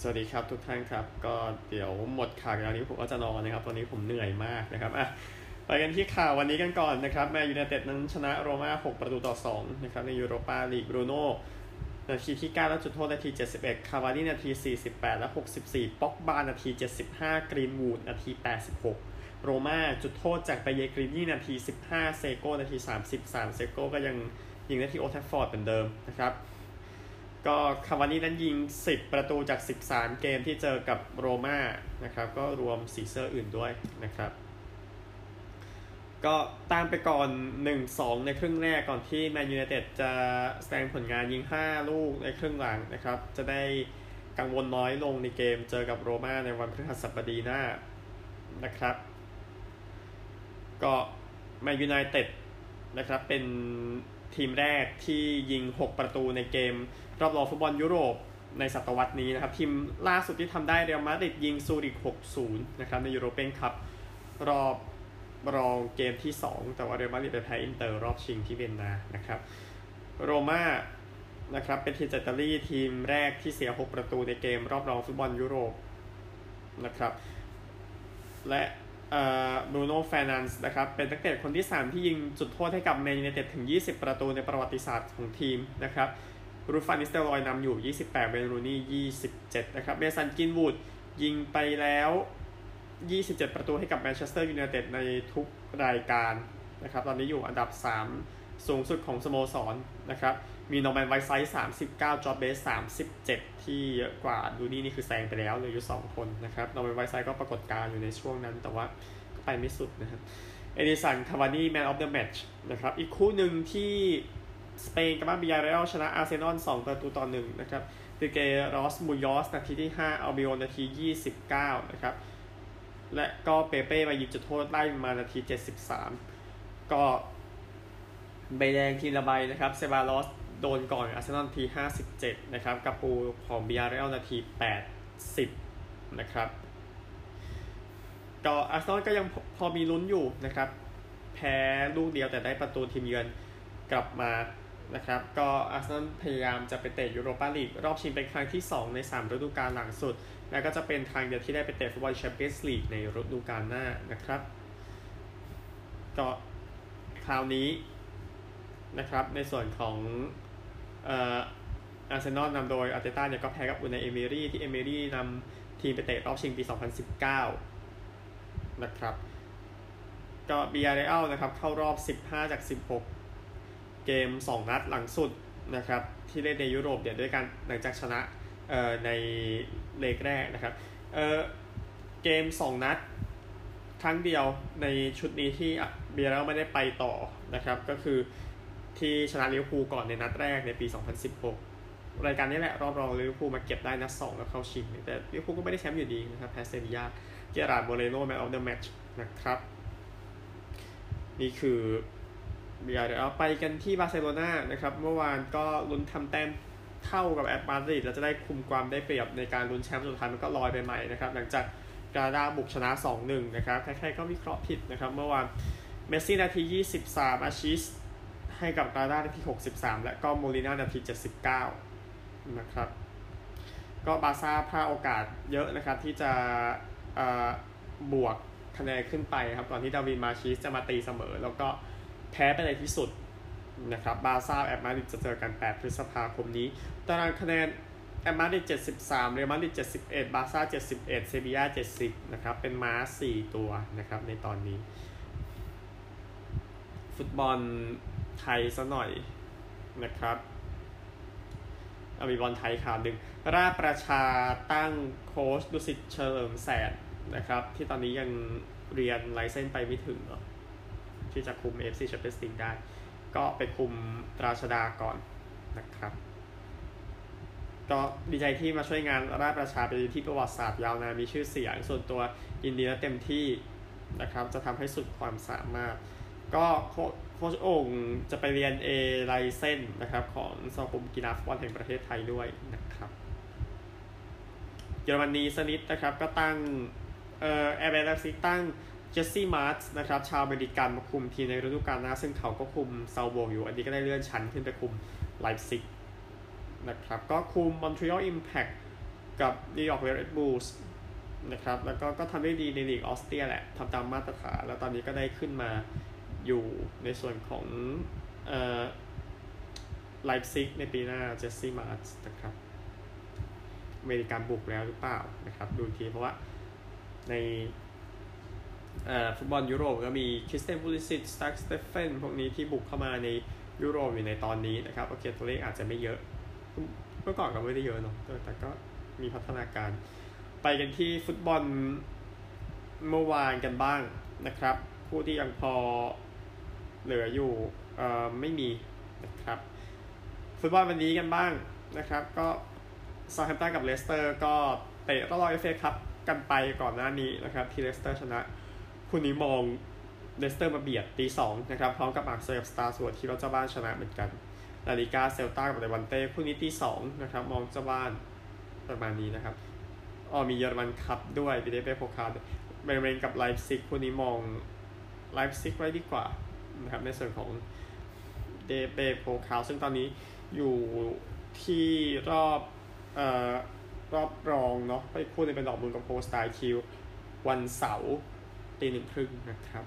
สวัสดีครับทุกท่านครับ ก็เดี๋ยวหมดข่าวแล้วนี้ผมก็จะนอนนะครับ ตอนนี้ผมเหนื่อยมากนะครับอะไปกันที่ข่าววันนี้กันก่อนนะครับแมนยูไนเต็ดนั้นชนะโรม่า 6 ประตูต่อ 2 นะครับ ในยูโรปาลีกบรูโน่นาทีที่ 9 แล้วจุดโทษนาที 71 คาวานี่นาที 48 และ64ป็อกบานาที 75 กรีนวูดนาที 86 โรม่าจุดโทษจากเปเยกรินี่นาที 15 เซโก้นาที 33 เซโก้ก็ยังยิงได้ที่โอลด์แทรฟฟอร์ดเหมือนเดิมนะครับ ก็คาวานี่นั้นยิง 10 ประตูจาก 13 เกมที่เจอกับโรม่านะครับ ก็รวมสีเสื้ออื่นด้วยนะครับ ก็ตามไปก่อน 1-2 ในครึ่งแรกก่อนที่แมนยูไนเต็ดจะแสดงผลงานยิง 5 ลูกในครึ่งหลังนะครับ จะได้กังวลน้อยลงในเกมเจอกับโรม่าในวันพฤหัสบดีหน้านะครับ ก็แมนยูไนเต็ดนะครับเป็น ทีมแรกที่ยิง 6 ประตูในเกม รอบรองฟุตบอลยุโรปในศตวรรษนี้นะครับ ทีมล่าสุดที่ทำได้เรอัลมาดริดยิงซูริก 6-0 นะครับ ในยูโรเปียนคัพรอบรองเกมที่ 2 แต่ว่าเรอัลมาดริดไปแพ้อินเตอร์รอบชิงที่เวียนนานะครับ โรม่านะครับเป็นทีมจากอิตาลีทีมแรกที่เสีย 6 ประตูในเกม รอบรองฟุตบอลยุโรปนะครับ และ บรูโน่แฟร์นันด์สนะครับ เป็นนักเตะคนที่ 3 ที่ยิงจุดโทษให้กับแมนยูไนเต็ดถึง 20 ประตูในประวัติศาสตร์ของทีมนะครับรุด ฟาน นิสเตลรอยนำอยู่ 28 เวย์นรูนี่27 นะครับเมสันกรีนวูดยิงไปแล้ว 27 ประตูให้กับแมนเชสเตอร์ยูไนเต็ดในทุกรายการนะครับ ตอนนี้อยู่อันดับ 3 สูงสุดของสโมสรนะครับ มีนอร์แมนไวท์ไซด์39จอร์จ เบสต์ 37ที่เยอะกว่ารูนี่นี่คือแซงไปแล้วเหลืออยู่2คนนะครับนอร์แมนไวท์ไซด์ก็ปรากฏการอยู่ในช่วงนั้นแต่ว่าก็ไปไม่สุดนะครับเอดินสันคาวานี่ man of the match นะครับอีกคู่หนึ่งที่สเปนกับบียาร์เรอัลชนะอาร์เซนอล2ประตูต่อ1นะครับตริเกรอสมูยอสนาทีที่5อัลบิโอนาที29นะครับและก็เปเป้มายิงจุดโทษไล่มานาที73ก็ใบแดงทีละใบนะครับเซบาลอส โดนก่อนอาร์เซนอลที 57 นะครับกาปูเอของบียาร์เรอัลนาที 80 นะครับก็อาร์เซนอลก็ยังพอมีลุ้นอยู่นะครับ แพ้ลูกเดียวแต่ได้ประตูทีมเยือนกลับมานะครับ ก็อาร์เซนอลพยายามจะไปเตะยูโรปาลีกรอบชิงเป็นครั้งที่ 2 ใน 3 ฤดูกาลหลังสุด และก็จะเป็นทางเดียวที่ได้ไปเตะฟุตบอลแชมเปี้ยนส์ลีกในฤดูกาลหน้านะครับ ก็คราวนี้นะครับในส่วนของ อาร์เซนอลนำโดยอาร์เตต้าเนี่ยก็แพ้กับอูไน เอเมรี่ที่เอเมรี่นำทีมไปเตะรอบชิงปี 2019 นะครับ ก็บียาร์เรอัลนะครับเข้ารอบ 15 จาก 16 เกม 2 นัดหลังสุดนะครับที่เล่นในยุโรปเนี่ยด้วยกันหลังจากชนะในเลกแรกนะครับเกม 2 นัดครั้งเดียวในชุดนี้ที่บียาร์ไม่ได้ไปต่อนะครับ ก็คือ ที่ชนะลิเวอร์พูลก่อนในนัดแรกในปี 2016 รายการนี้แหละรอบรองลิเวอร์พูลมาเก็บได้นัดสองแล้วเข้าชิง แต่ลิเวอร์พูลก็ไม่ได้แชมป์อยู่ดีนะครับแพ้เซบียาเคราร์ดโมเรโน man of the match นะครับ นี่คือเดี๋ยวเดี๋ยวไปกันที่บาร์เซโลนานะครับ เมื่อวานก็ลุ้นทำแต้มเท่ากับแอตมาดริดแล้วจะได้คุมความได้เปรียบในการลุ้นแชมป์สุดท้ายมันก็ลอยไปใหม่นะครับ หลังจากกรานาดาบุกชนะ 2-1 นะครับ ใครๆก็วิเคราะห์ผิดนะครับ เมื่อวานเมสซี่นาที 23 มาชิส ให้กับกรานาดานาที 63 และก็โมลิน่านาที 79 นะครับ ก็บาร์ซ่าพลาดโอกาสเยอะนะครับที่จะบวกคะแนนขึ้นไปครับก่อนที่ดาร์วินมาชิสจะมาตีเสมอ แล้วก็แพ้ไปในที่สุดนะครับบาร์ซ่าแอตมาดริดจะเจอกัน 8 พฤษภาคมนี้ตารางคะแนนแอตมาดริด73 เรอัลมาดริด71 บาซ่า71 เซบียา70 นะครับ เป็นม้า 4 ตัวนะครับในตอนนี้ ฟุตบอล ไทยซะหน่อยนะครับเอามีบอลไทยข่าวหนึ่งราประชาตั้งโค้ชดุสิตเฉลิมแสนนะครับ ที่ตอนนี้ยังเรียนไลเซนไปไม่ถึงเนาะที่จะคุม FC Champions League ได้ ก็ไปคุมตราชดาก่อนนะครับ ก็ดีใจที่มาช่วยงานราชประชาเป็นที่ประวัติศาสตร์ยาวนานมีชื่อเสียง ส่วนตัวยินดีและเต็มที่นะครับ จะทำให้สุดความสามารถ ก็ โค้ชโอ่งจะไปเรียนเอไลเซนนะครับ ของสมาคมกีฬาฟุตบอลแห่งประเทศไทยด้วยนะครับ เยอรมนีสนิทนะครับ ก็ตั้งเอ่อแอร์เบลซิตั้งเจสซี่มาร์ชนะครับ ชาวอเมริกันมาคุมทีมในฤดูกาลหน้า ซึ่งเขาก็คุมซัลซ์บวร์กอยู่ อันนี้ก็ได้เลื่อนชั้นขึ้นไปคุมไลป์ซิกนะครับ ก็คุมมอนทรีออลอิมแพคกับนิวยอร์กเรดบูลส์นะครับ แล้วก็ก็ทำได้ดีในลีกออสเตรียแหละทำตามมาตรฐาน แล้วตอนนี้ก็ได้ขึ้นมา อยู่ในส่วนของไลป์ซิกในปีหน้าเจสซี่มาร์ชนะครับอเมริกันบุกแล้วหรือเปล่านะครับดูทีเพราะว่าในฟุตบอลยุโรปก็มีคริสเตียน พูลิซิช แซ็ค สเตฟเฟ่นพวกนี้ที่บุกเข้ามาในยุโรปอยู่ในตอนนี้นะครับ โอเคตัวเลขอาจจะไม่เยอะเมื่อก่อนก็ไม่ได้เยอะเนาะแต่ก็มีพัฒนาการ ไปกันที่ฟุตบอลเมื่อวานกันบ้างนะครับ ผู้ที่ยังพอ เหลืออยู่ไม่มีนะครับฟุตบอลวันนี้กันบ้างนะครับ ก็เซาแธมป์ตันกับเลสเตอร์ก็เตะรอบเอฟเอคัพกันไปก่อนหน้านี้นะครับ ที่เลสเตอร์ชนะ คู่นี้มองเลสเตอร์มาเบียดตีสองนะครับ พร้อมกับมาร์เซย์กับสตราส์บูร์กที่เราเจ้าบ้านชนะเหมือนกันลาลิกาเซลตากับเลบันเต้คู่นี้ตีสองนะครับ มองเจ้าบ้านประมาณนี้นะครับอ๋อมีเยอรมันคัพด้วยเดเอฟเบ โพคาล เบรเมนกับไลป์ซิกคู่นี้มองไลป์ซิกไว้ดีกว่า นะครับในส่วนของเดเอฟเบ โพคาลซึ่งตอนนี้อยู่ที่รอบเอ่อรอบรองเนาะไปคู่นึงเป็นดอร์ทมุนด์กับโฮลสไตน์คีล วันเสาร์ตีหนึ่งครึ่งนะครับ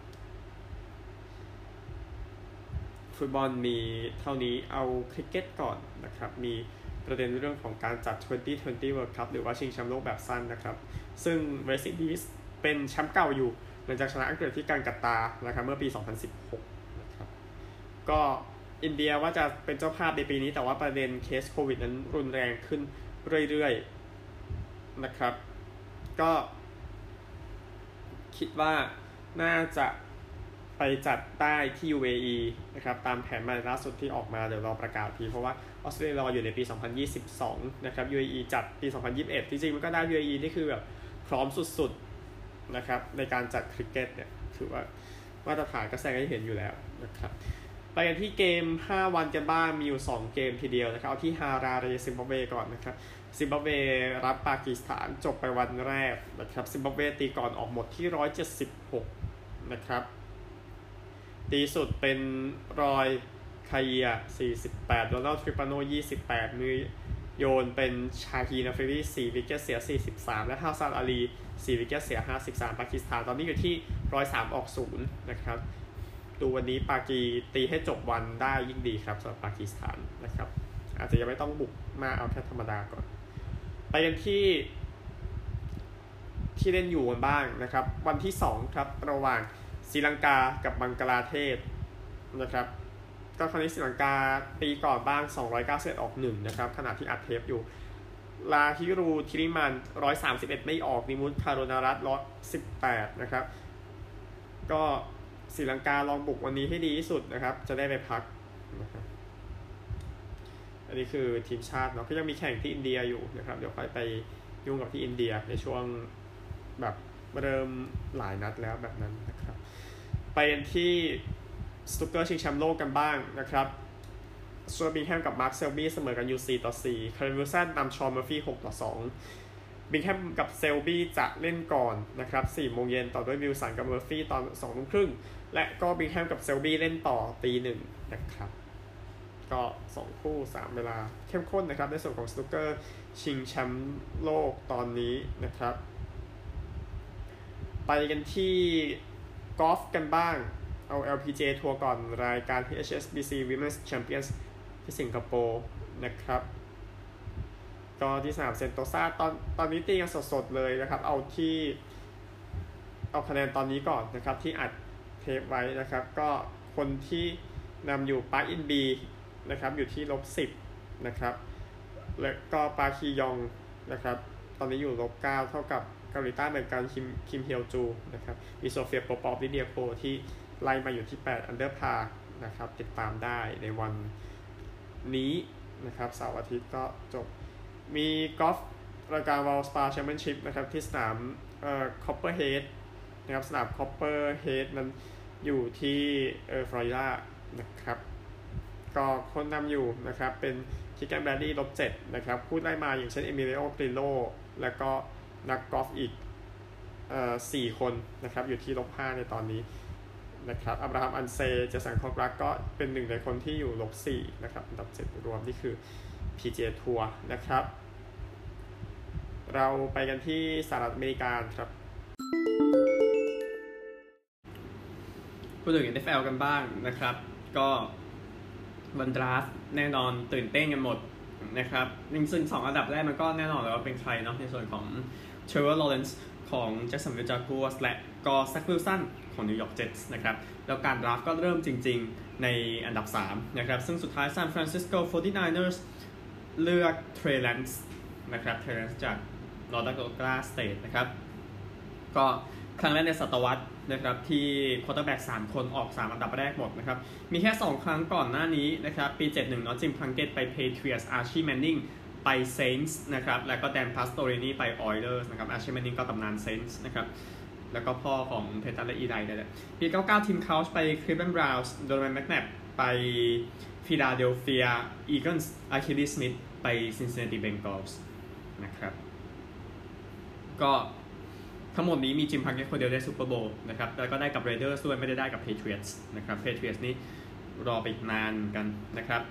ฟุตบอลมีเท่านี้เอาคริกเก็ตก่อนนะครับ มีประเด็นเรื่องของการจัด T20 World Cup หรือว่าชิงแชมป์โลกแบบสั้นนะครับ ซึ่งเวสต์อินดีสเป็นแชมป์เก่าอยู่ หลังจากชนะอังกฤษที่การกัตตานะครับเมื่อปี 2016นะครับ ก็อินเดียว่าจะเป็นเจ้าภาพในปีนี้ แต่ว่าประเด็นเคสโควิดนั้นรุนแรงขึ้นเรื่อยๆนะครับ ก็คิดว่าน่าจะไปจัดได้ที่ UAE นะครับตามแผนมาล่าสุดที่ออกมาเดี๋ยวรอประกาศที เพราะว่าออสเตรเลียรออยู่ในปี 2022 นะครับ UAE จัดปี 2021 จริงๆ มันก็ได้ UAE นี่คือแบบพร้อมสุดๆนะครับในการจัดคริกเก็ตเนี่ยถือว่ามาตรฐานก็แสดงให้เห็นอยู่แล้วนะครับ ไปกันที่เกม 5 วันกันบ้างมีอยู่ 2 เกมทีเดียวนะครับ เอาที่ฮาราเรซิมบับเวก่อนนะครับซิมบับเวรับปากีสถานจบไปวันแรกนะครับซิมบับเวตีก่อนออกหมดที่ 176 นะครับ ตีสุดเป็นรอยคาเยีย 48 โดนัลด์ทริปาโน 28 มือโยนเป็นชาฮีนอาฟริดี4 wicket เสีย 43 และฮาซานอาลี 4 wicket เสีย 53 ปากีสถานตอนนี้อยู่ที่ 103 ออก 0 นะครับ ดูวันนี้ปากีตีให้จบวันได้ยิ่งดีครับสำหรับปากีสถานนะครับ อาจจะยังไม่ต้องบุกมาเอาแค่ธรรมดาก่อน ไปกันที่ที่เล่นอยู่กันบ้างนะครับ วันที่ 2 ครับ ระหว่างศรีลังกากับบังกลาเทศนะครับก็คราวนี้ศรีลังกาตีก่อนบ้าง 291 ออก 1 นะครับ ขณะที่อัดเทปอยู่ ลาฮิรูทิริมัน 131 ไม่ออกนิมุตคาโรนารัต118นะครับ ก็ ศรีลังกาลองบุกวันนี้ให้ดีที่สุดนะครับ จะได้ไปพักนะครับอันนี้คือทีมชาติเนาะก็ยังมีแข่งที่อินเดียอยู่นะครับ เดี๋ยวค่อยไปยุ่งกับที่อินเดียในช่วงแบบเริ่มหลายนัดแล้วแบบนั้นนะครับ ไปที่สนุกเกอร์ชิงแชมป์โลกกันบ้างนะครับสจวร์ตบิงแฮมกับมาร์คเซลบี้เสมอกันอยู่4ต่อ4ไคเรนวิลสันนำชอนเมอร์ฟี่6ต่อ2บิงแฮมกับเซลบี้จะเล่นก่อนนะครับ4โมงเย็นต่อด้วยวิลสันกับเมอร์ฟี่ตอน2ทุ่มครึ่ง และก็บิงแฮมกับเซลบี้เล่นต่อตีหนึ่งนะครับ ก็ 2 คู่ 3 เวลาเข้มข้นนะครับ ในส่วนของสนุกเกอร์ชิงแชมป์โลกตอนนี้นะครับ ไปกันที่กอล์ฟกันบ้าง เอา LPGA ทัวร์ก่อนรายการ HSBC Women's Champions ที่สิงคโปร์นะครับก็ที่สนามเซนโตซาตอนตอนนี้ตีกันสดๆเลยนะครับ เอาที่เอาคะแนนตอนนี้ก่อนนะครับที่อัด เทปไว้นะครับ ก็คนที่นำอยู่ปาร์อินบีนะครับอยู่ที่ลบสิบนะครับ แล้วก็ปาคฮียองนะครับ ตอนนี้อยู่ลบเก้าเท่ากับเกาหลีใต้เหมือนกันคิมคิมเฮียวจูนะครับมีโซเฟียโปปอฟลิเดียโคที่ไล่มาอยู่ที่ 8 under par นะครับ ติดตามได้ในวันนี้นะครับเสาร์อาทิตย์ก็จบ มีกอล์ฟรายการ Valspar Championship นะครับ ที่สนามเอ่อ Copperhead นะครับสนาม Copperhead มันอยู่ที่เออฟลอริดานะครับก็คนนำอยู่นะครับเป็นคีแกนแบรดลีย์ลบเจ็ดนะครับผู้ไล่มาอย่างเช่นเอมิเลียโนกริโลแล้วก็นักกอล์ฟอีกเอ่อสี่คนนะครับอยู่ที่ลบห้าในตอนนี้นะครับอับราฮัมอันเซอร์เจสันโคแครกก็เป็นหนึ่งในคนที่อยู่ลบสี่นะครับอันดับเจ็ดรวมนี่คือ PGA Tour นะครับ เราไปกันที่สหรัฐอเมริกาครับ พูดถึง NFL กันบ้างนะครับ ก็วัน draft แน่นอนตื่นเต้นกันหมดนะครับจริงสองอันดับแรกมันก็แน่นอนแล้วว่าเป็นใครเนาะในส่วนของเชอร์ r ลอเรนซ์ของ Jacksonville Jaguars และก็แซควิลสันของ New York Jets นะครับ แล้วการ draft ก็เริ่มจริงๆในอันดับ 3 นะครับ ซึ่งสุดท้าย San Francisco 49ers เลือกเทรย์แลนซ์นะครับเทรย์แลนซ์จาก North Dakota State นะครับ ก็ครั้งแรกในศตวรรษ นะครับที่ quarterback 3คนออก 3 อันดับแรกหมดนะครับ มีแค่ 2 ครั้งก่อนหน้านี้นะครับ ปี 71เนาะจิมพลังเก็ตต์ไป Patriots อาร์ชีแมนนิงไป Saints นะครับ แล้วก็แดนพาสโตรินีไป Oilers นะครับอาร์ชีแมนนิงก็ตำนาน Saints นะครับแล้วก็พ่อของเพตันและอีไลนี่แหละปี 99 ทิมเคาช์ไป Cleveland Browns โดโนแวนแมคแนบบ์ไปฟิลาเดลเฟียอีเกิลส์อาร์คิลีสมิธไป Cincinnati Bengals นะครับ ก็ ทั้งหมดนี้มีจิมพลังเก็ตต์คนเดียวได้ Super Bowl นะครับแล้วก็ได้กับ Raiders ด้วยไม่ได้ได้กับ Patriots นะครับ Patriots นี่รอไปอีกนานกันนะครับ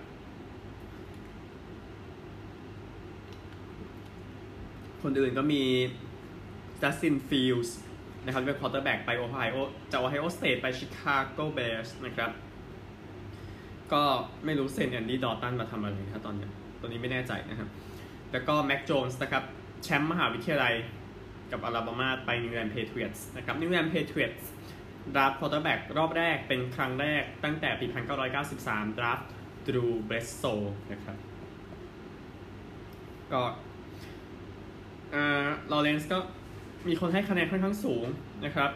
คนอื่นก็มีจัสตินฟิลด์สนะครับเป็น quarterback ไปโอไฮโอจากโอไฮโอสเตทไป Chicago Bears นะครับ ก็ไม่รู้เซ็นแอนดี้ดัลตันมาทำอะไรนะตอนนี้ตอนนี้ไม่แน่ใจนะครับ แล้วก็แม็กโจนส์นะครับ แชมป์มหาวิทยาลัย กับอลาบามาไป New England Patriots นะครับ New England Patriots draft quarterback รอบแรกเป็นครั้งแรกตั้งแต่ปี 1993 draft ดรูว์เบลดโซนะครับ ก็ลอเรนซ์ก็มีคนให้คะแนนค่อนข้างสูงนะครับ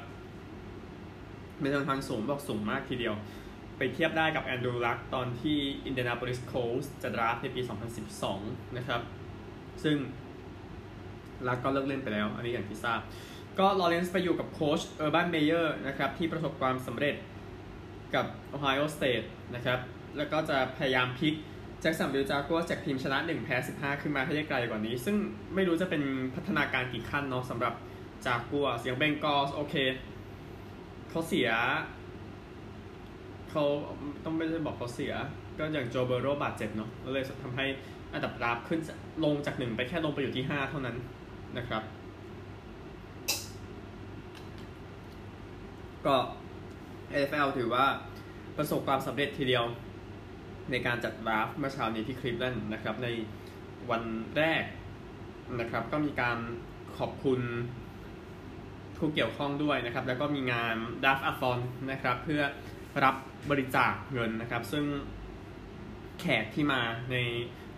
เป็นค่อนข้างสูงบอกสูงมากทีเดียว ไปเทียบได้กับแอนดรูลักตอนที่ Indianapolis Colts จะ draft ในปี 2012 นะครับ ซึ่ง ลักก็เลิกเล่นไปแล้ว อันนี้อย่างที่ทราบ ก็ลอเรนซ์ไปอยู่กับโค้ชเออร์บันเมเยอร์นะครับ ที่ประสบความสำเร็จกับโอไฮโอสเตทนะครับ แล้วก็จะพยายามพลิกแจ็คสันวิลจากัวจากทีมชนะ 1 แพ้ 15 ขึ้นมาให้ได้ไกลกว่านี้ ซึ่งไม่รู้จะเป็นพัฒนาการกี่ขั้นเนาะสำหรับจากัวเสียงเบงกอสโอเคเขาเสียเขาต้องไม่ได้บอกเขาเสีย ก็อย่างโจเบโรบาดเจ็บเนาะก็เลยทำให้อันดับราฟขึ้นลงจากหนึ่งไปแค่ลงไปอยู่ที่ห้าเท่านั้น นะครับ ก็ NFL ถือว่าประสบความสำเร็จทีเดียวในการจัด draft เมื่อเช้านี้ที่คลีฟแลนด์นะครับ ในวันแรกนะครับ ก็มีการขอบคุณผู้เกี่ยวข้องด้วยนะครับ แล้วก็มีงาน Draft-A-Thon นะครับ เพื่อรับบริจาคเงินนะครับ ซึ่งแขกที่มาใน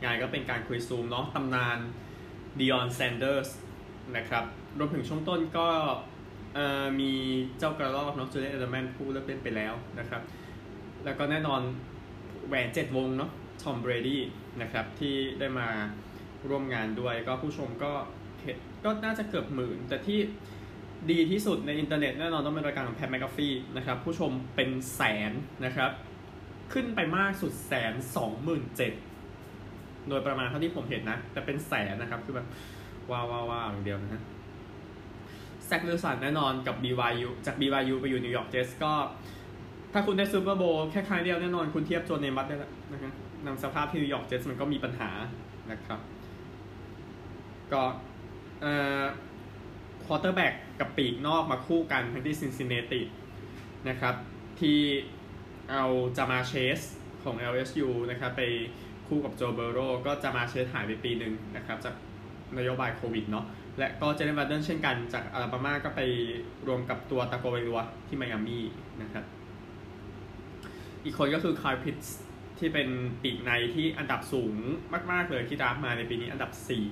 งานก็เป็นการคุยซูมเนาะตำนานดิออนแซนเดอร์ส นะครับรวมถึงช่วงต้นก็มีเจ้ากระรอกเนาะจูเลียนเอเดอร์แมนผู้เลิกเล่นไปแล้วนะครับ แล้วก็แน่นอนแหวนเจ็ดวงเนาะทอมเบรดี้นะครับที่ได้มาร่วมงานด้วยก็ผู้ชมก็เห็นก็น่าจะเกือบหมื่น แต่ที่ดีที่สุดในอินเทอร์เน็ตแน่นอนต้องเป็นรายการของแพทแมคอาฟีนะครับ ผู้ชมเป็นแสนนะครับ ขึ้นไปมากสุดแสนสองหมื่นเจ็ดโดยประมาณเท่าที่ผมเห็นนะ แต่เป็นแสนนะครับคือแบบ ว้าวว้าวอย่างเดียวนะฮะแซควิลสันแน่นอนกับ BYU จาก BYU ไปอยู่ New York Jets ก็ ถ้าคุณได้ Super Bowl แค่ครั้งเดียวแน่นอนคุณเทียบโจเนมัธได้แล้วนะครับนำสภาพที่ New York Jets มันก็มีปัญหานะครับ ก็เอ่อ quarterback กับปีกนอกมาคู่กันทั้งที่ซินซินเนตินะครับ ที่เอาจามาร์เชสของ LSU นะครับไปคู่กับโจเบอร์โรว์ก็จามาร์เชสหายไปปีหนึ่งนะครับจาก นโยบายโควิดเนาะและก็เจเลนวัดเดิลเช่นกันจากอลาบามาก็ไปรวมกับทัวตาโกไวโลอาที่ไมอามี่นะครับอีกคนก็คือไคล์พิตส์ที่เป็นปีกในที่อันดับสูงมากๆเลยที่ draft มาในปีนี้อันดับ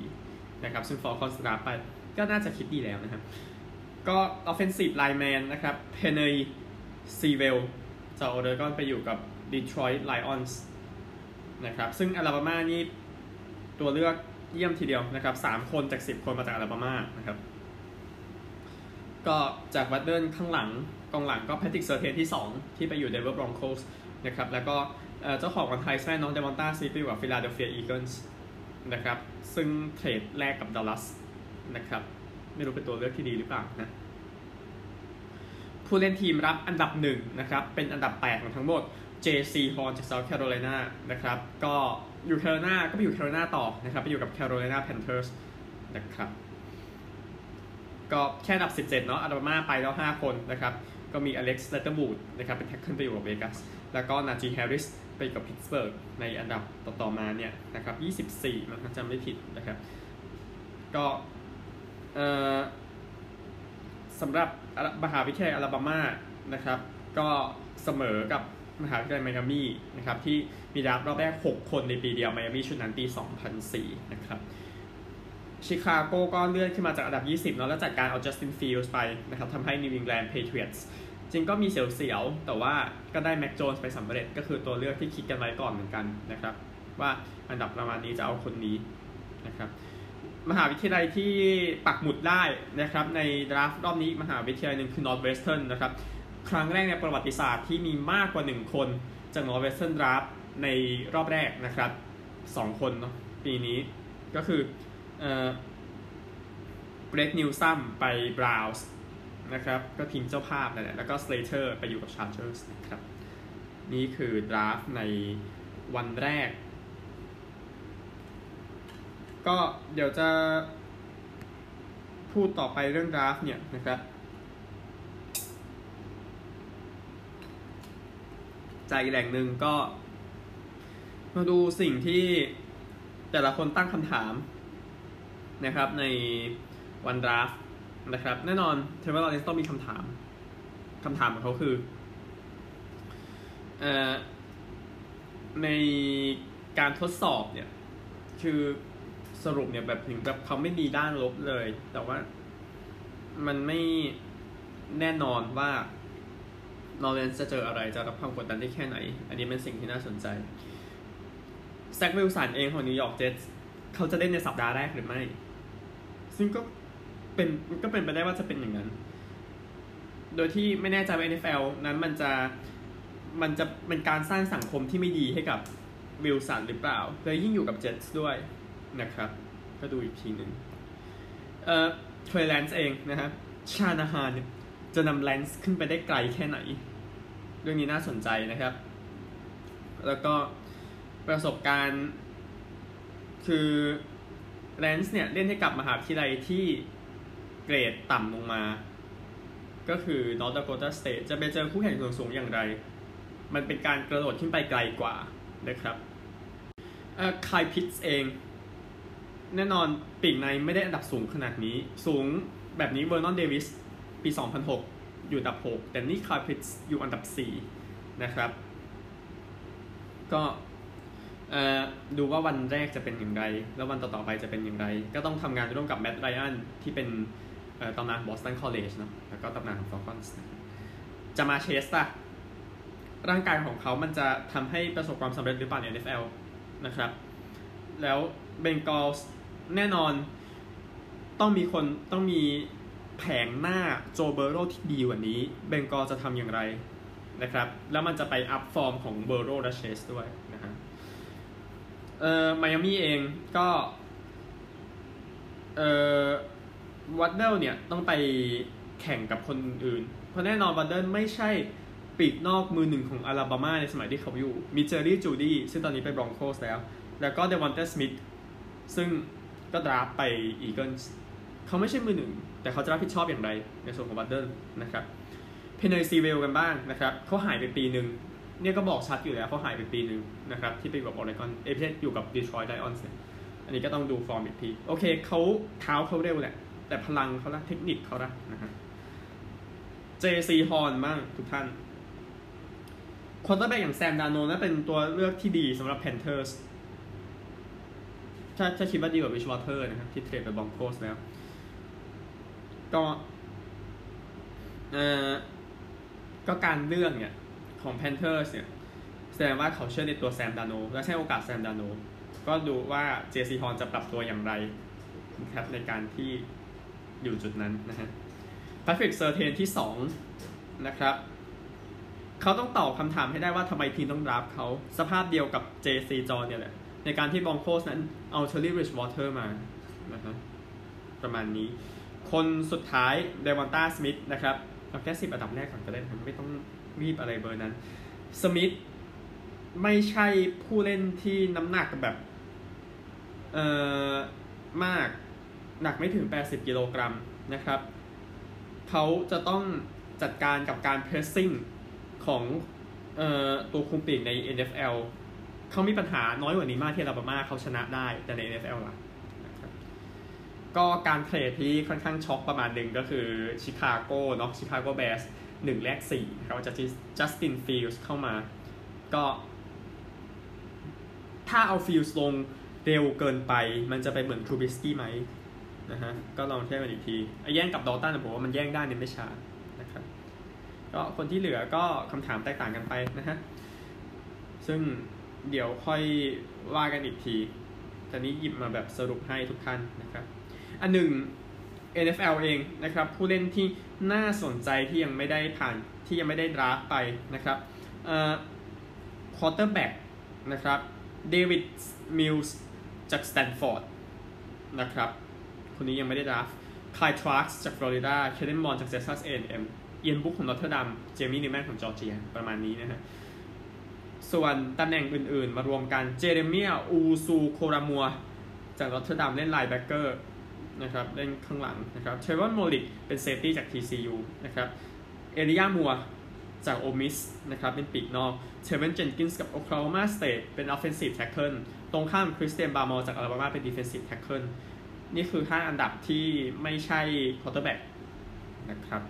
4 นะครับ ซึ่งฟอลคอนส์ draft ไปก็น่าจะคิดดีแล้วนะครับ ก็ offensive lineman นะครับเพเนซีเวลจากออเรกอนก็ไปอยู่กับ Detroit Lions นะครับ ซึ่งอลาบามานี่ตัวเลือก เยี่ยมทีเดียวนะครับสามคนจากสิบคนมาจากอลาบามานะครับ ก็จากวัดเดิลข้างหลังกองหลังก็แพทริกเซอร์เทนที่ 2 ที่ไปอยู่เดนเวอร์บรองโคสนะครับ แล้วก็เจ้าของรางวัลไฮส์แมนเนาะเดวอนต้าสมิธไปอยู่กับฟิลาเดลเฟียอีเกิลส์นะครับ ซึ่งเทรดแลกกับดัลลัสนะครับ ไม่รู้เป็นตัวเลือกที่ดีหรือเปล่านะผู้เล่นทีมรับอันดับหนึ่งนะครับ เป็นอันดับ 8 ของทั้งหมด JC Horn จาก South Carolina นะครับ ก็ อยู่แคโรไลนาก็ไปอยู่แคโรไลนาต่อนะครับไปอยู่กับ Carolina Panthers นะครับก็แค่อันดับ 17 เนาะอลาบามาไปแล้ว 5 คนนะครับ ก็มีอเล็กซ์เลเธอร์วูดนะครับเป็น tackle ไปอยู่กับเวกัส แล้วก็นาจีแฮร์ริสไปกับพิตสเบิร์กในอันดับต่อๆมาเนี่ยนะครับ 24 มันจำไม่ผิดนะครับ ก็เอ่อสำหรับมหาวิทยาลัยอลาบามานะครับ ก็เสมอกับ มหาวิทยาลัยไมอามี่นะครับที่มี draft รอบแรก 6 คนในปีเดียวไมอามี่ชุดนั้นปี 2004 นะครับชิคาโกก็เลื่อนขึ้นมาจากอันดับ 20เนาะแล้วจัดการเอาจัสตินฟิลด์สไปนะครับทำให้นิวอิงแลนด์เพเทรียตส์จริงก็มีเสียวๆ แต่ว่าก็ได้แม็กโจนส์ไปสำเร็จก็คือตัวเลือกที่คิดกันไว้ก่อนเหมือนกันนะครับว่าอันดับประมาณนี้จะเอาคนนี้นะครับมหาวิทยาลัยที่ปักหมุดได้นะครับใน draft รอบนี้มหาวิทยาลัยหนึ่งคือ Northwestern นะครับ ครั้งแรกในประวัติศาสตร์ที่มีมากกว่า 1 คนจาก Northwestern Draft ในรอบแรกนะครับ 2 คนเนาะปีนี้ก็คือเอ่อเกร็กนิวซัมไปบราวส์นะครับ ก็ทีมเจ้าภาพนั่นแหละแล้วก็สเลเทอร์ไปอยู่กับชาร์เจอร์สนะครับ นี่คือ draft ในวันแรก ก็เดี๋ยวจะพูดต่อไปเรื่อง draft เนี่ยนะครับ ใจแหล่งหนึ่งก็ มาดูสิ่งที่แต่ละคนตั้งคำถามนะครับในวัน draft นะครับ แน่นอนเทรเวอร์ลอเรนซ์ต้องมีคำถามคำถามของเขาคือเอ่อในการทดสอบเนี่ย คือสรุปเนี่ยแบบถึงแบบเขาไม่มีด้านลบเลย แต่ว่ามันไม่แน่นอนว่า ลอเรนซ์จะเจออะไรจะรับความกดดันได้แค่ไหน อันนี้เป็นสิ่งที่น่าสนใจแซควิลสันเองของนิวยอร์กเจ็ตส์เขาจะเล่นในสัปดาห์แรกหรือไม่ ซึ่งก็เป็นก็เป็นไปได้ว่าจะเป็นอย่างนั้น โดยที่ไม่แน่ใจว่า NFL นั้นมันจะมันจะเป็นการสร้างสังคมที่ไม่ดีให้กับวิลสันหรือเปล่าเลยยิ่งอยู่กับเจ็ตส์ด้วยนะครับ ก็ดูอีกทีหนึ่งเอ่อเทรแลนซ์เองนะครับชานาฮานเนี่ย จะนำแลนซ์ขึ้นไปได้ไกลแค่ไหน เรื่องนี้น่าสนใจนะครับ แล้วก็ประสบการณ์ คือแลนซ์เนี่ยเล่นให้กับมหาวิทยาลัยที่เกรดต่ำลงมา ก็คือ North Dakota State จะไปเจอคู่แข่งส่วนสูงอย่างไร มันเป็นการกระโดดขึ้นไปไกลกว่านะครับอ่อไคล์พิตส์เอง แน่นอนปีกในไม่ได้อันดับสูงขนาดนี้ สูงแบบนี้เวอร์นอนเดวิส ปี 2006 อยู่อันดับ 6 แต่นี่ไคล์พิตส์อยู่อันดับ 4 นะครับ ก็ดูว่าวันแรกจะเป็นอย่างไร แล้ววันต่อๆไปจะเป็นอย่างไร ก็ต้องทำงานร่วมกับแมตต์ไรอันที่เป็นตำนานบอสตันคอลเลจเนาะแล้วก็ตำนานของฟอลคอนส์จามาร์เชสอะร่างกายของเขามันจะทำให้ประสบความสำเร็จหรือเปล่าใน NFL นะครับ แล้วเบงกอลส์แน่นอนต้องมีคนต้องมี ผงหน้าโจเบอร์โรที่ดีกว่านี้ เบงกอจะทำอย่างไรนะครับ แล้วมันจะไปอัพฟอร์มของเบอร์โรและเชสด้วยนะฮะเอ่อไมอามี่เองก็เอ่อวัตเดลเนี่ยต้องไปแข่งกับคนอื่น เพราะแน่นอนวัดเดิลไม่ใช่ปีกนอกมือหนึ่งของอลาบามาในสมัยที่เขาอยู่ มีเจอรี่จูดี้ซึ่งตอนนี้ไปบรองโคสแล้ว แล้วก็เดวอนเตสมิธซึ่งก็ draft ไปอีเกิลส์เขาไม่ใช่มือหนึ่ง แต่เขาจะรับผิดชอบอย่างไร ในส่วนของวัดเดิลนะครับเพเนซีเวลกันบ้างนะครับเขาหายไปปีหนึ่งเนี่ยก็บอกชัดอยู่แล้วเขาหายไปปีหนึ่งนะครับที่ไปกับออเรกอนเอพิเอยู่กับดีทรอยต์ไลออนส์อันนี้ก็ต้องดูฟอร์มอีกที โอเคเขาเท้าเขาเร็วแหละ แต่พลังเขาละเทคนิคเขาละนะฮะเจซีฮอนบ้างทุกท่าน quarterback อย่างแซมดาร์โนลด์นั่นเป็นตัวเลือกที่ดีสำหรับแพนเทอร์สถ้าถ้าคิดว่าดีกว่าบริดจ์วอเตอร์นะครับที่เทรดไปบรองโคสแล้ว ก็เอ่อก็การเลือกเนี่ยของแพนเทอร์สเนี่ยแสดงว่าเขาเชื่อในตัวแซมดาร์โนลด์และใช้โอกาสแซมดาร์โนลด์ก็ดูว่าเจซีฮอนจะปรับตัวอย่างไรนะครับในการที่อยู่จุดนั้นนะฮะแพทริกเซอร์เทนที่ 2 นะครับ เขาต้องตอบคำถามให้ได้ว่าทำไมทีมต้องรับเขาสภาพเดียวกับ JC จอเนี่ยแหละ ในการที่บรองโคสนั้นเอาเท็ดดี้บริดจ์วอเตอร์มานะครับประมาณนี้ คนสุดท้ายเดวอนต้าสมิธนะครับเอาแค่สิบอันดับแรกก่อนก็ได้ไม่ต้องรีบอะไรเบอร์นั้นสมิธไม่ใช่ผู้เล่นที่น้ำหนักแบบเอ่อมากหนักไม่ถึง 80 กิโลกรัมนะครับ เขาจะต้องจัดการกับการ pressing ของเอ่อตัวคุมปีกใน NFL เขามีปัญหาน้อยกว่านี้มากที่อลาบามาเขาชนะได้แต่ใน NFL ล่ะนะครับ ก็การเทรดที่ค่อนข้างช็อกประมาณหนึ่งก็คือชิคาโกเนาะชิคาโกแบบหนึ่งแลกสี่นะครับจะจัสตินฟิลด์สเข้ามา ก็ถ้าเอาฟิลด์สลงเร็วเกินไปมันจะไปเหมือนทรูบิสกี้ไหมนะฮะก็ลองเทียบกันอีกทีแย่งกับดอลตันผมว่ามันแย่งได้เนี่ยไม่ช้านะครับก็คนที่เหลือก็คำถามแตกต่างกันไปนะฮะซึ่งเดี๋ยวค่อยว่ากันอีกทีตอนนี้หยิบมาแบบสรุปให้ทุกท่านนะครับ อันหนึ่ง NFL เองนะครับผู้เล่นที่น่าสนใจที่ยังไม่ได้ผ่านที่ยังไม่ได้ draft ไปนะครับเอ่อ quarterback นะครับเดวิดมิลส์จากสแตนฟอร์ดนะครับคนนี้ยังไม่ได้ draft ไคล์ทราสก์จากฟลอริดาเคลเลนมอนด์จากเท็กซัสเอแอนด์เอ็มเอียนบุ๊กของนอตเทอร์ดัมเจมี่นิวแมนของจอร์เจียประมาณนี้นะฮะส่วนตำแหน่งอื่นๆ มารวมกันเจเรเมียอูซูโครามัวจากนอตเทอร์ดัมเล่น linebacker นะครับเล่นข้างหลังนะครับเทรวอนโมริกเป็น safety จาก TCU นะครับเอไลจาห์มัวร์จากโอลมิสนะครับเป็นปีกนอกเทเวนเจนกินส์กับโอคลาโฮมาสเตทเป็น offensive tackle ตรงข้ามคริสเตียนบาร์มอจากอลาบามาเป็น defensive tackle นี่คือ 5 อันดับที่ไม่ใช่ quarterback นะครับ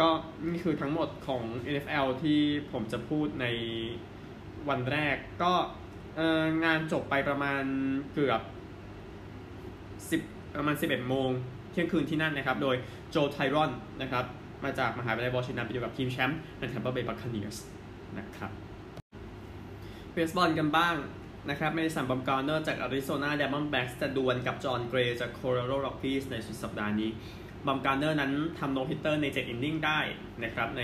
ก็นี่คือทั้งหมดของ NFL ที่ผมจะพูดในวันแรกก็งานจบไปประมาณเกือบ 10ประมาณ 11 โมงเที่ยงคืนที่นั่นนะครับ โดยโจไทรอนนะครับ มาจากมหาวิทยาลัยวอชิงตันไปอยู่กับทีมแชมป์ในแทมเปอร์เบย์บัคคาเนียร์สนะครับเบสบอลกันบ้างนะครับเมดิสันบัมการ์เนอร์จากอาริโซนาไดมอนด์แบ็กจะดวลกับจอห์นเกรย์จากโคโลราโดร็อกกี้ส์ในสุดสัปดาห์นี้บัมการ์เนอร์นั้นทำ no-hitter ใน7 inning ได้นะครับใน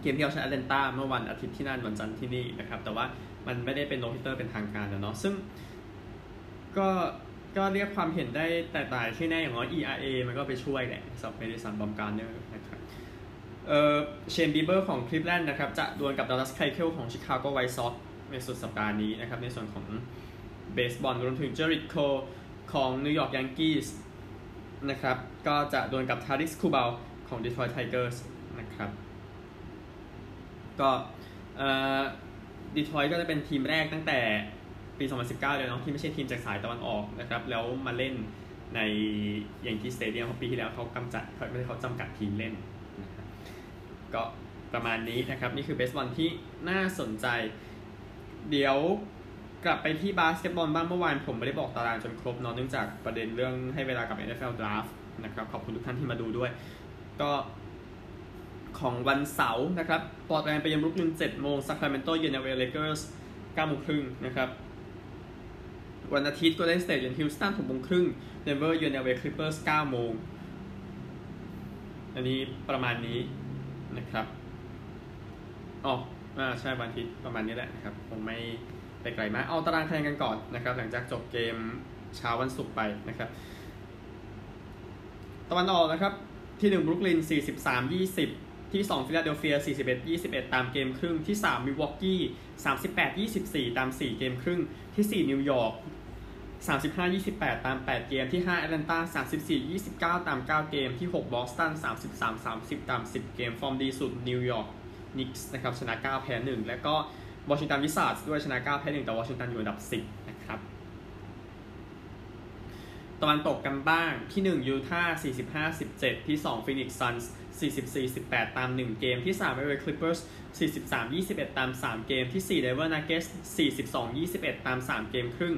เกมที่เขาชนะแอตแลนตาเมื่อวันอาทิตย์ที่นั่นวันจันทร์ที่นี่นะครับ แต่ว่ามันไม่ได้เป็น no-hitter เป็นทางการนะเนาะซึ่งก็ ก็เรียกความเห็นได้แต่ต่างที่แน่อย่างน้อย ERA มันก็ไปช่วยแหละสำหรับเมดิสันบัมการ์เนอร์นะครับเออเชนบีเบอร์ของคลิฟแลนด์นะครับ จะดวลกับดัลลัสไคเคิลของชิคาโกไวท์ซ็อกในสุดสัปดาห์นี้นะครับ ในส่วนของเบสบอลรวมถึงเกอร์ริตโคลของนิวยอร์กยังกี้สนะครับ ก็จะดวลกับทาริกสคูบัลของ Detroit Tigers นะครับ ก็เออดีทรอยต์ก็จะเป็นทีมแรกตั้งแต่ ปี 2019 เลยเนาะที่ไม่ใช่ทีมจากสายตะวันออกนะครับแล้วมาเล่นในอย่างที่สเตเดียมปีที่แล้วเขากำจัดเขาไม่ได้เขาจำกัดทีมเล่นนะครับก็ประมาณนี้นะครับนี่คือเบสบอลที่น่าสนใจ เดี๋ยวกลับไปที่บาสเกตบอลบ้างเมื่อวานผมไม่ได้บอกตารางจนครบเนาะเนื่องจากประเด็นเรื่องให้เวลากับ NFL Draft นะครับขอบคุณทุกท่านที่มาดูด้วย ก็ของวันเสาร์นะครับปอร์ตแลนด์ไปยังบรุกลิน7โมงซัคราเมนโตเยือนแอลเอเลเกอร์ส9โมงครึ่งนะครับ วันอาทิตย์โกลเดนสเตทเยือนฮิวสตัน6โมงครึ่งเดนเวอร์เยือนเอเวอร์คลิปเปอร์ส9โมง อันนี้ประมาณนี้นะครับอ๋ออ่าใช่วันอาทิตย์ประมาณนี้แหละนะครับคงไม่ไปไกลมากเอาตารางคะแนนกันก่อนนะครับ หลังจากจบเกมเช้าวันศุกร์ไปนะครับ ตะวันออกนะครับ ที่1บรุกลิน 43 20 ที่2ฟิลาเดลเฟีย 41 21 ตามเกมครึ่ง ที่3มิวอกกี้ 38 24 ตาม 4 เกมครึ่ง ที่ 4 นิวยอร์ก 35 28 ตาม 8 เกมที่5แอตแลนตา34 29 ตาม 9 เกมที่6บอสตัน33 30 ตาม 10 เกม ฟอร์มดีสุดนิวยอร์กนิกส์นะครับชนะ 9 แพ้ 1 และก็วอชิงตันวิซาร์ดส์ด้วยชนะ 9 แพ้ 1 แต่วอชิงตันอยู่อันดับ 10 นะครับตะวันตกกันบ้างที่ 1 ยูทาห์45 17 ที่ 2 ฟินิกซ์ซันส์44 18 ตาม 1 เกมที่3เอเวอร์คลิปเปอร์ส43 21 ตาม 3 เกมที่4เดนเวอร์นักเก็ตส์42 21 ตาม 3 เกมครึ่ง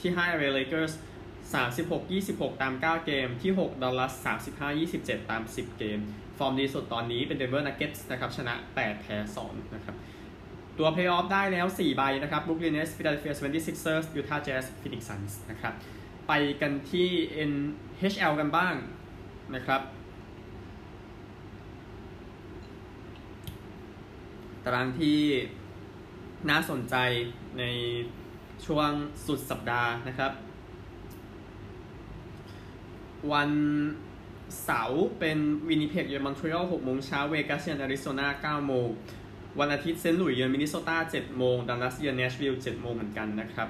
ที่5เอเวอร์เลเกอร์ส36 26 ตาม 9 เกม ที่ 6ดัลลัส35 27 ตาม 10 เกม ฟอร์มดีสุดตอนนี้เป็นเดนเวอร์นักเก็ตส์นะครับ ชนะ 8 แพ้ 2 นะครับ ตั๋วเพลย์ออฟได้แล้ว 4 ใบนะครับบ r ุ o ลินเนสฟิลาเดลเฟีย 76ers ยูทาห์แจ๊สฟินิกซ์ซันส์นะครับ ไปกันที่ NHL กันบ้างนะครับ ตารางที่น่าสนใจใน ช่วงสุดสัปดาห์นะครับ วันเสาร์เป็นวินิเพกเยือนมอนทรีออล6โมงเช้าเวกัสเยือนอาริโซนา9โมงวันอาทิตย์เซนต์หลุยส์เยือนมินนิโซตา7โมงดัลลัสเยือนเนชวิลล์7โมงเหมือนกันนะครับ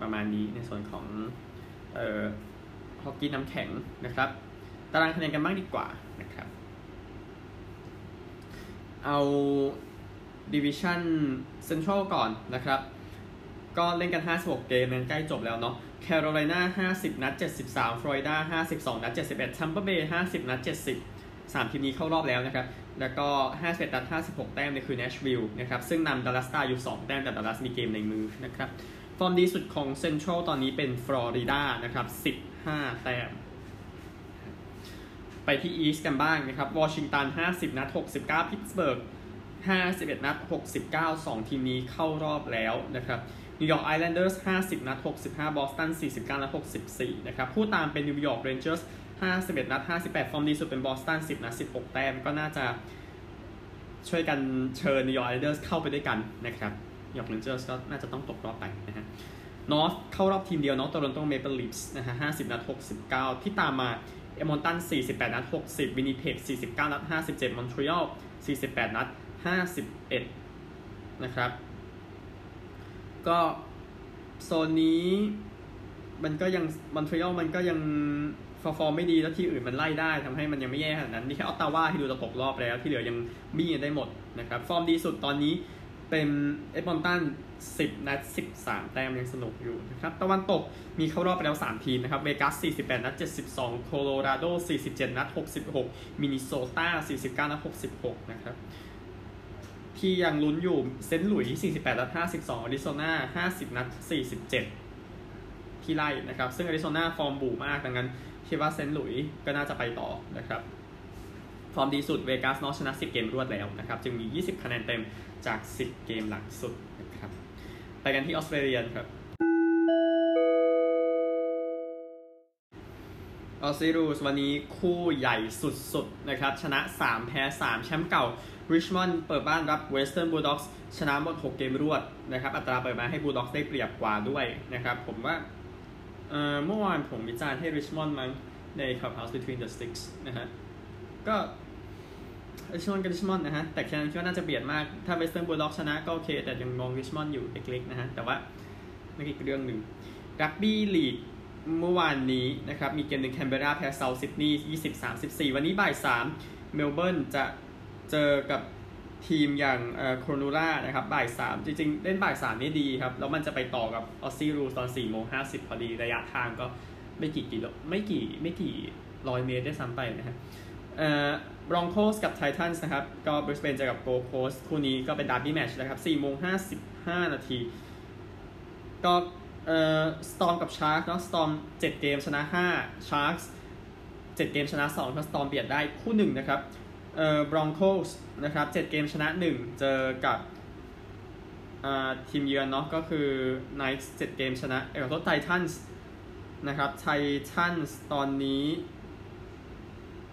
ประมาณนี้ในส่วนของเอ่อฮอกกี้น้ำแข็งนะครับ ตารางคะแนนกันบ้างดีกว่านะครับ เอาดิวิชั่นเซ็นทรัลก่อนนะครับ ก็เล่นกัน 56 เกมนั้นใกล้จบแล้วเนาะแคโรไลนา50 นัด 73ฟลอริดา52 นัด 71ทัมเปอร์เบย์50 นัด 70 3 ทีมนี้เข้ารอบแล้วนะครับ แล้วก็ 51 นัด 56 แต้มเนี่ยคือ Nashville นะครับ ซึ่งนำดัลลัสสตาร์อยู่ 2 แต้มแต่ดัลลัสมีเกมในมือนะครับ ฟอร์มดีสุดของเซ็นทรัลตอนนี้เป็นฟลอริดานะครับ 15 แต้ม ไปที่ East กันบ้างนะครับ วอชิงตัน 50 นัด 69 พิตสเบิร์ก 51 นัด 69 2 ทีมนี้เข้ารอบแล้วนะครับ นิวยอร์กไอแลนเดอร์ส50 นัด 65 บอสตัน 49 นัด 64 นะครับ ผู้ตามเป็นนิวยอร์กเรนเจอร์ส51 นัด 58 ฟอร์มดีสุดเป็นบอสตัน 10 นัด 16 แต้ม ก็น่าจะช่วยกันเชิญนิวยอร์กไอแลนเดอร์สเข้าไปด้วยกันนะครับนิวยอร์กเรนเจอร์สก็น่าจะต้องตกรอบไปนะฮะ North เข้ารอบทีมเดียว North โตรอนโตเมเปิลลิฟส์นะฮะ50 นัด 69 ที่ตามมาเอดมอนตัน 48 นัด 60 วินิเพก49 นัด 57 มอนทรีออล 48 นัด 51 นะครับ ก็โซนนี้มันก็ยังมอนทรีออลมันก็ยังฟอร์มไม่ดีแล้วที่อื่นมันไล่ได้ทำให้มันยังไม่แย่ขนาดนั้นนี่แค่ออตตาวาที่ดูจะตกรอบแล้วที่เหลือยังบี้กันได้หมดนะครับ ฟอร์มดีสุดตอนนี้เป็นเอดมอนตัน10 นัด 13 แต้มยังสนุกอยู่นะครับ ตะวันตกมีเข้ารอบไปแล้ว 3 ทีมนะครับ เวกัส 48 นัด 72 โคโลราโด 47 นัด 66 มินนิโซตา49 นัด 66 นะครับ ที่ยังลุ้นอยู่เซนต์หลุยส์48นัด52อาริโซนา50 นัด 47 ที่ไล่นะครับ ซึ่งอาริโซนาฟอร์มบูมากดังนั้นคิดว่าเซนต์หลุยส์ก็น่าจะไปต่อนะครับ ฟอร์มดีสุดเวกัสเนาะชนะ 10 เกมรวดแล้วนะครับ จึงมี 20 คะแนนเต็มจาก 10 เกมหลังสุดนะครับ ไปกันที่ออสเตรเลียครับ Aussie Rules วันนี้คู่ใหญ่สุดๆนะครับ ชนะ 3 แพ้ 3 แชมป์เก่า ริชมอนด์เปิดบ้านรับเวสเทิร์นบูลด็อกส์ชนะหมด 6 เกมรวดนะครับ อัตราเปิดมาให้บูลด็อกส์ได้เปรียบกว่าด้วยนะครับ ผมว่าเอ่อเมื่อวานผมวิจารณ์ให้ริชมอนด์มั้งใน Clubhouse Between the Sticks นะฮะ ก็ริชมอนด์กับริชมอนด์นะฮะ แต่แค่นั้นคิดว่าน่าจะเบียดมาก ถ้าเวสเทิร์นบูลด็อกชนะก็โอเค แต่ยังมองริชมอนด์อยู่เล็กๆนะฮะ แต่ว่าไม่อีกเรื่องหนึ่งรักบี้ลีกเมื่อวานนี้นะครับ มีเกมหนึ่งแคนเบราแพ้เซาท์ซิดนีย์20-34 วันนี้บ่าย3เมลเบิร์นจะ เจอกับทีมอย่างเอ่อโครนูล่านะครับบ่าย3จริงๆ เล่นบ่าย3นี่ดีครับ แล้วมันจะไปต่อกับออสซี่รูตอน4โมง50พอดีระยะทางก็ไม่กี่กิโลไม่กี่ไม่กี่ร้อยเมตรได้ซ้ำไปนะฮะเอ่อบรองโคสกับไททันส์นะครับ ก็บริสเบนเจอกับโกลด์โคสต์คู่นี้ก็เป็น derby match นะครับ4โมง55 นาที ก็เอ่อสตอร์มกับชาร์กเนาะสตอร์มเจ็ดเกมชนะห้าชาร์กเจ็ดเกมชนะสองถ้าสตอร์มเบียดได้คู่หนึ่งนะครับ เอ่อบรองโคสนะครับเจ็ดเกมชนะหนึ่งเจอกับอ่าทีมเยือนเนาะก็คือไนท์เจ็ดเกมชนะเออรถไททันส์นะครับไททันส์ตอนนี้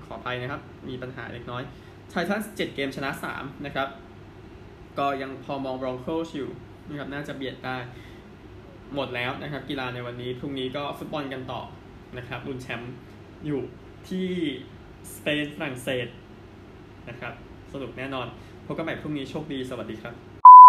ขออภัยนะครับ มีปัญหาเล็กน้อยไททันส์เจ็ดเกมชนะสามนะครับ ก็ยังพอมองบรองโคสอยู่นะครับน่าจะเบียดได้หมดแล้วนะครับกีฬาในวันนี้พรุ่งนี้ก็ฟุตบอลกันต่อนะครับรุนแชมป์อยู่ที่สเปนฝรั่งเศส นะครับ สนุกแน่นอนพบกันใหม่พรุ่งนี้โชคดีสวัสดีครับ